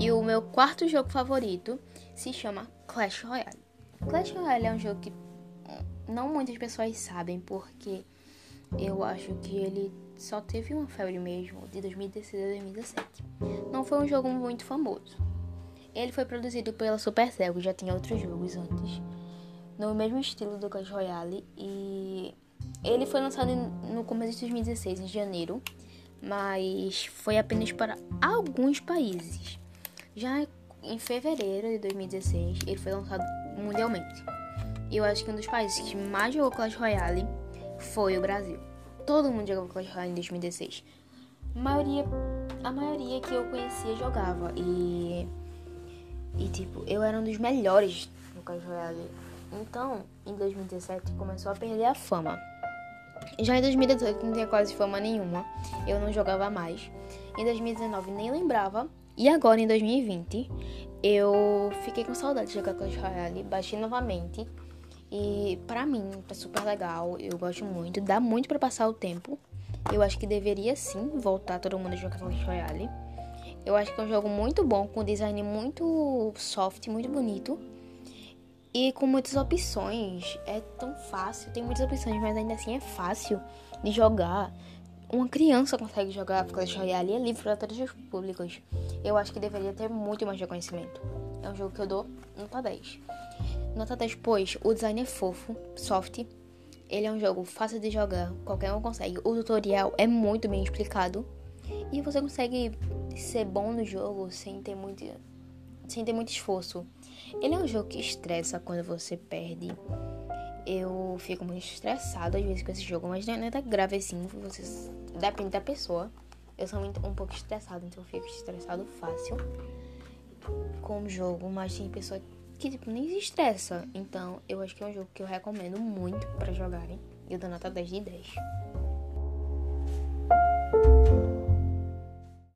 E o meu quarto jogo favorito se chama Clash Royale. Clash Royale é um jogo que não muitas pessoas sabem, porque eu acho que ele só teve uma febre mesmo de 2016 a 2017. Não foi um jogo muito famoso. Ele foi produzido pela Supercell, já tinha outros jogos antes, no mesmo estilo do Clash Royale, e ele foi lançado no começo de 2016, em janeiro, mas foi apenas para alguns países. Já em fevereiro de 2016, ele foi lançado mundialmente. E eu acho que um dos países que mais jogou Clash Royale foi o Brasil. Todo mundo jogava Clash Royale em 2016. A maioria, a maioria que eu conhecia jogava. E, e tipo, eu era um dos melhores no Clash Royale. Então, em 2017, começou a perder a fama. Já em 2018 não tinha quase fama nenhuma. Eu não jogava mais. Em 2019 nem lembrava. E agora em 2020 eu fiquei com saudade de jogar Clash Royale. Baixei novamente. E pra mim tá super legal. Eu gosto muito. Dá muito para passar o tempo. Eu acho que deveria sim voltar todo mundo a jogar Clash Royale. Eu acho que é um jogo muito bom, com design muito soft, muito bonito. E com muitas opções. É tão fácil, tem muitas opções, mas ainda assim é fácil de jogar. Uma criança consegue jogar Clash Royale e é livre para todos os públicos. Eu acho que deveria ter muito mais reconhecimento. É um jogo que eu dou nota 10. Nota 10, pois o design é fofo, soft. Ele é um jogo fácil de jogar, qualquer um consegue. O tutorial é muito bem explicado. E você consegue ser bom no jogo sem ter muito, sem ter muito esforço. Ele é um jogo que estressa quando você perde. Eu fico muito estressado às vezes com esse jogo, mas não é nada grave assim. Você... Depende da pessoa. Eu sou muito, um pouco estressado, então eu fico estressado fácil com o jogo, mas tem pessoa que tipo, nem se estressa. Então eu acho que é um jogo que eu recomendo muito para jogarem. Eu dou nota 10 de 10.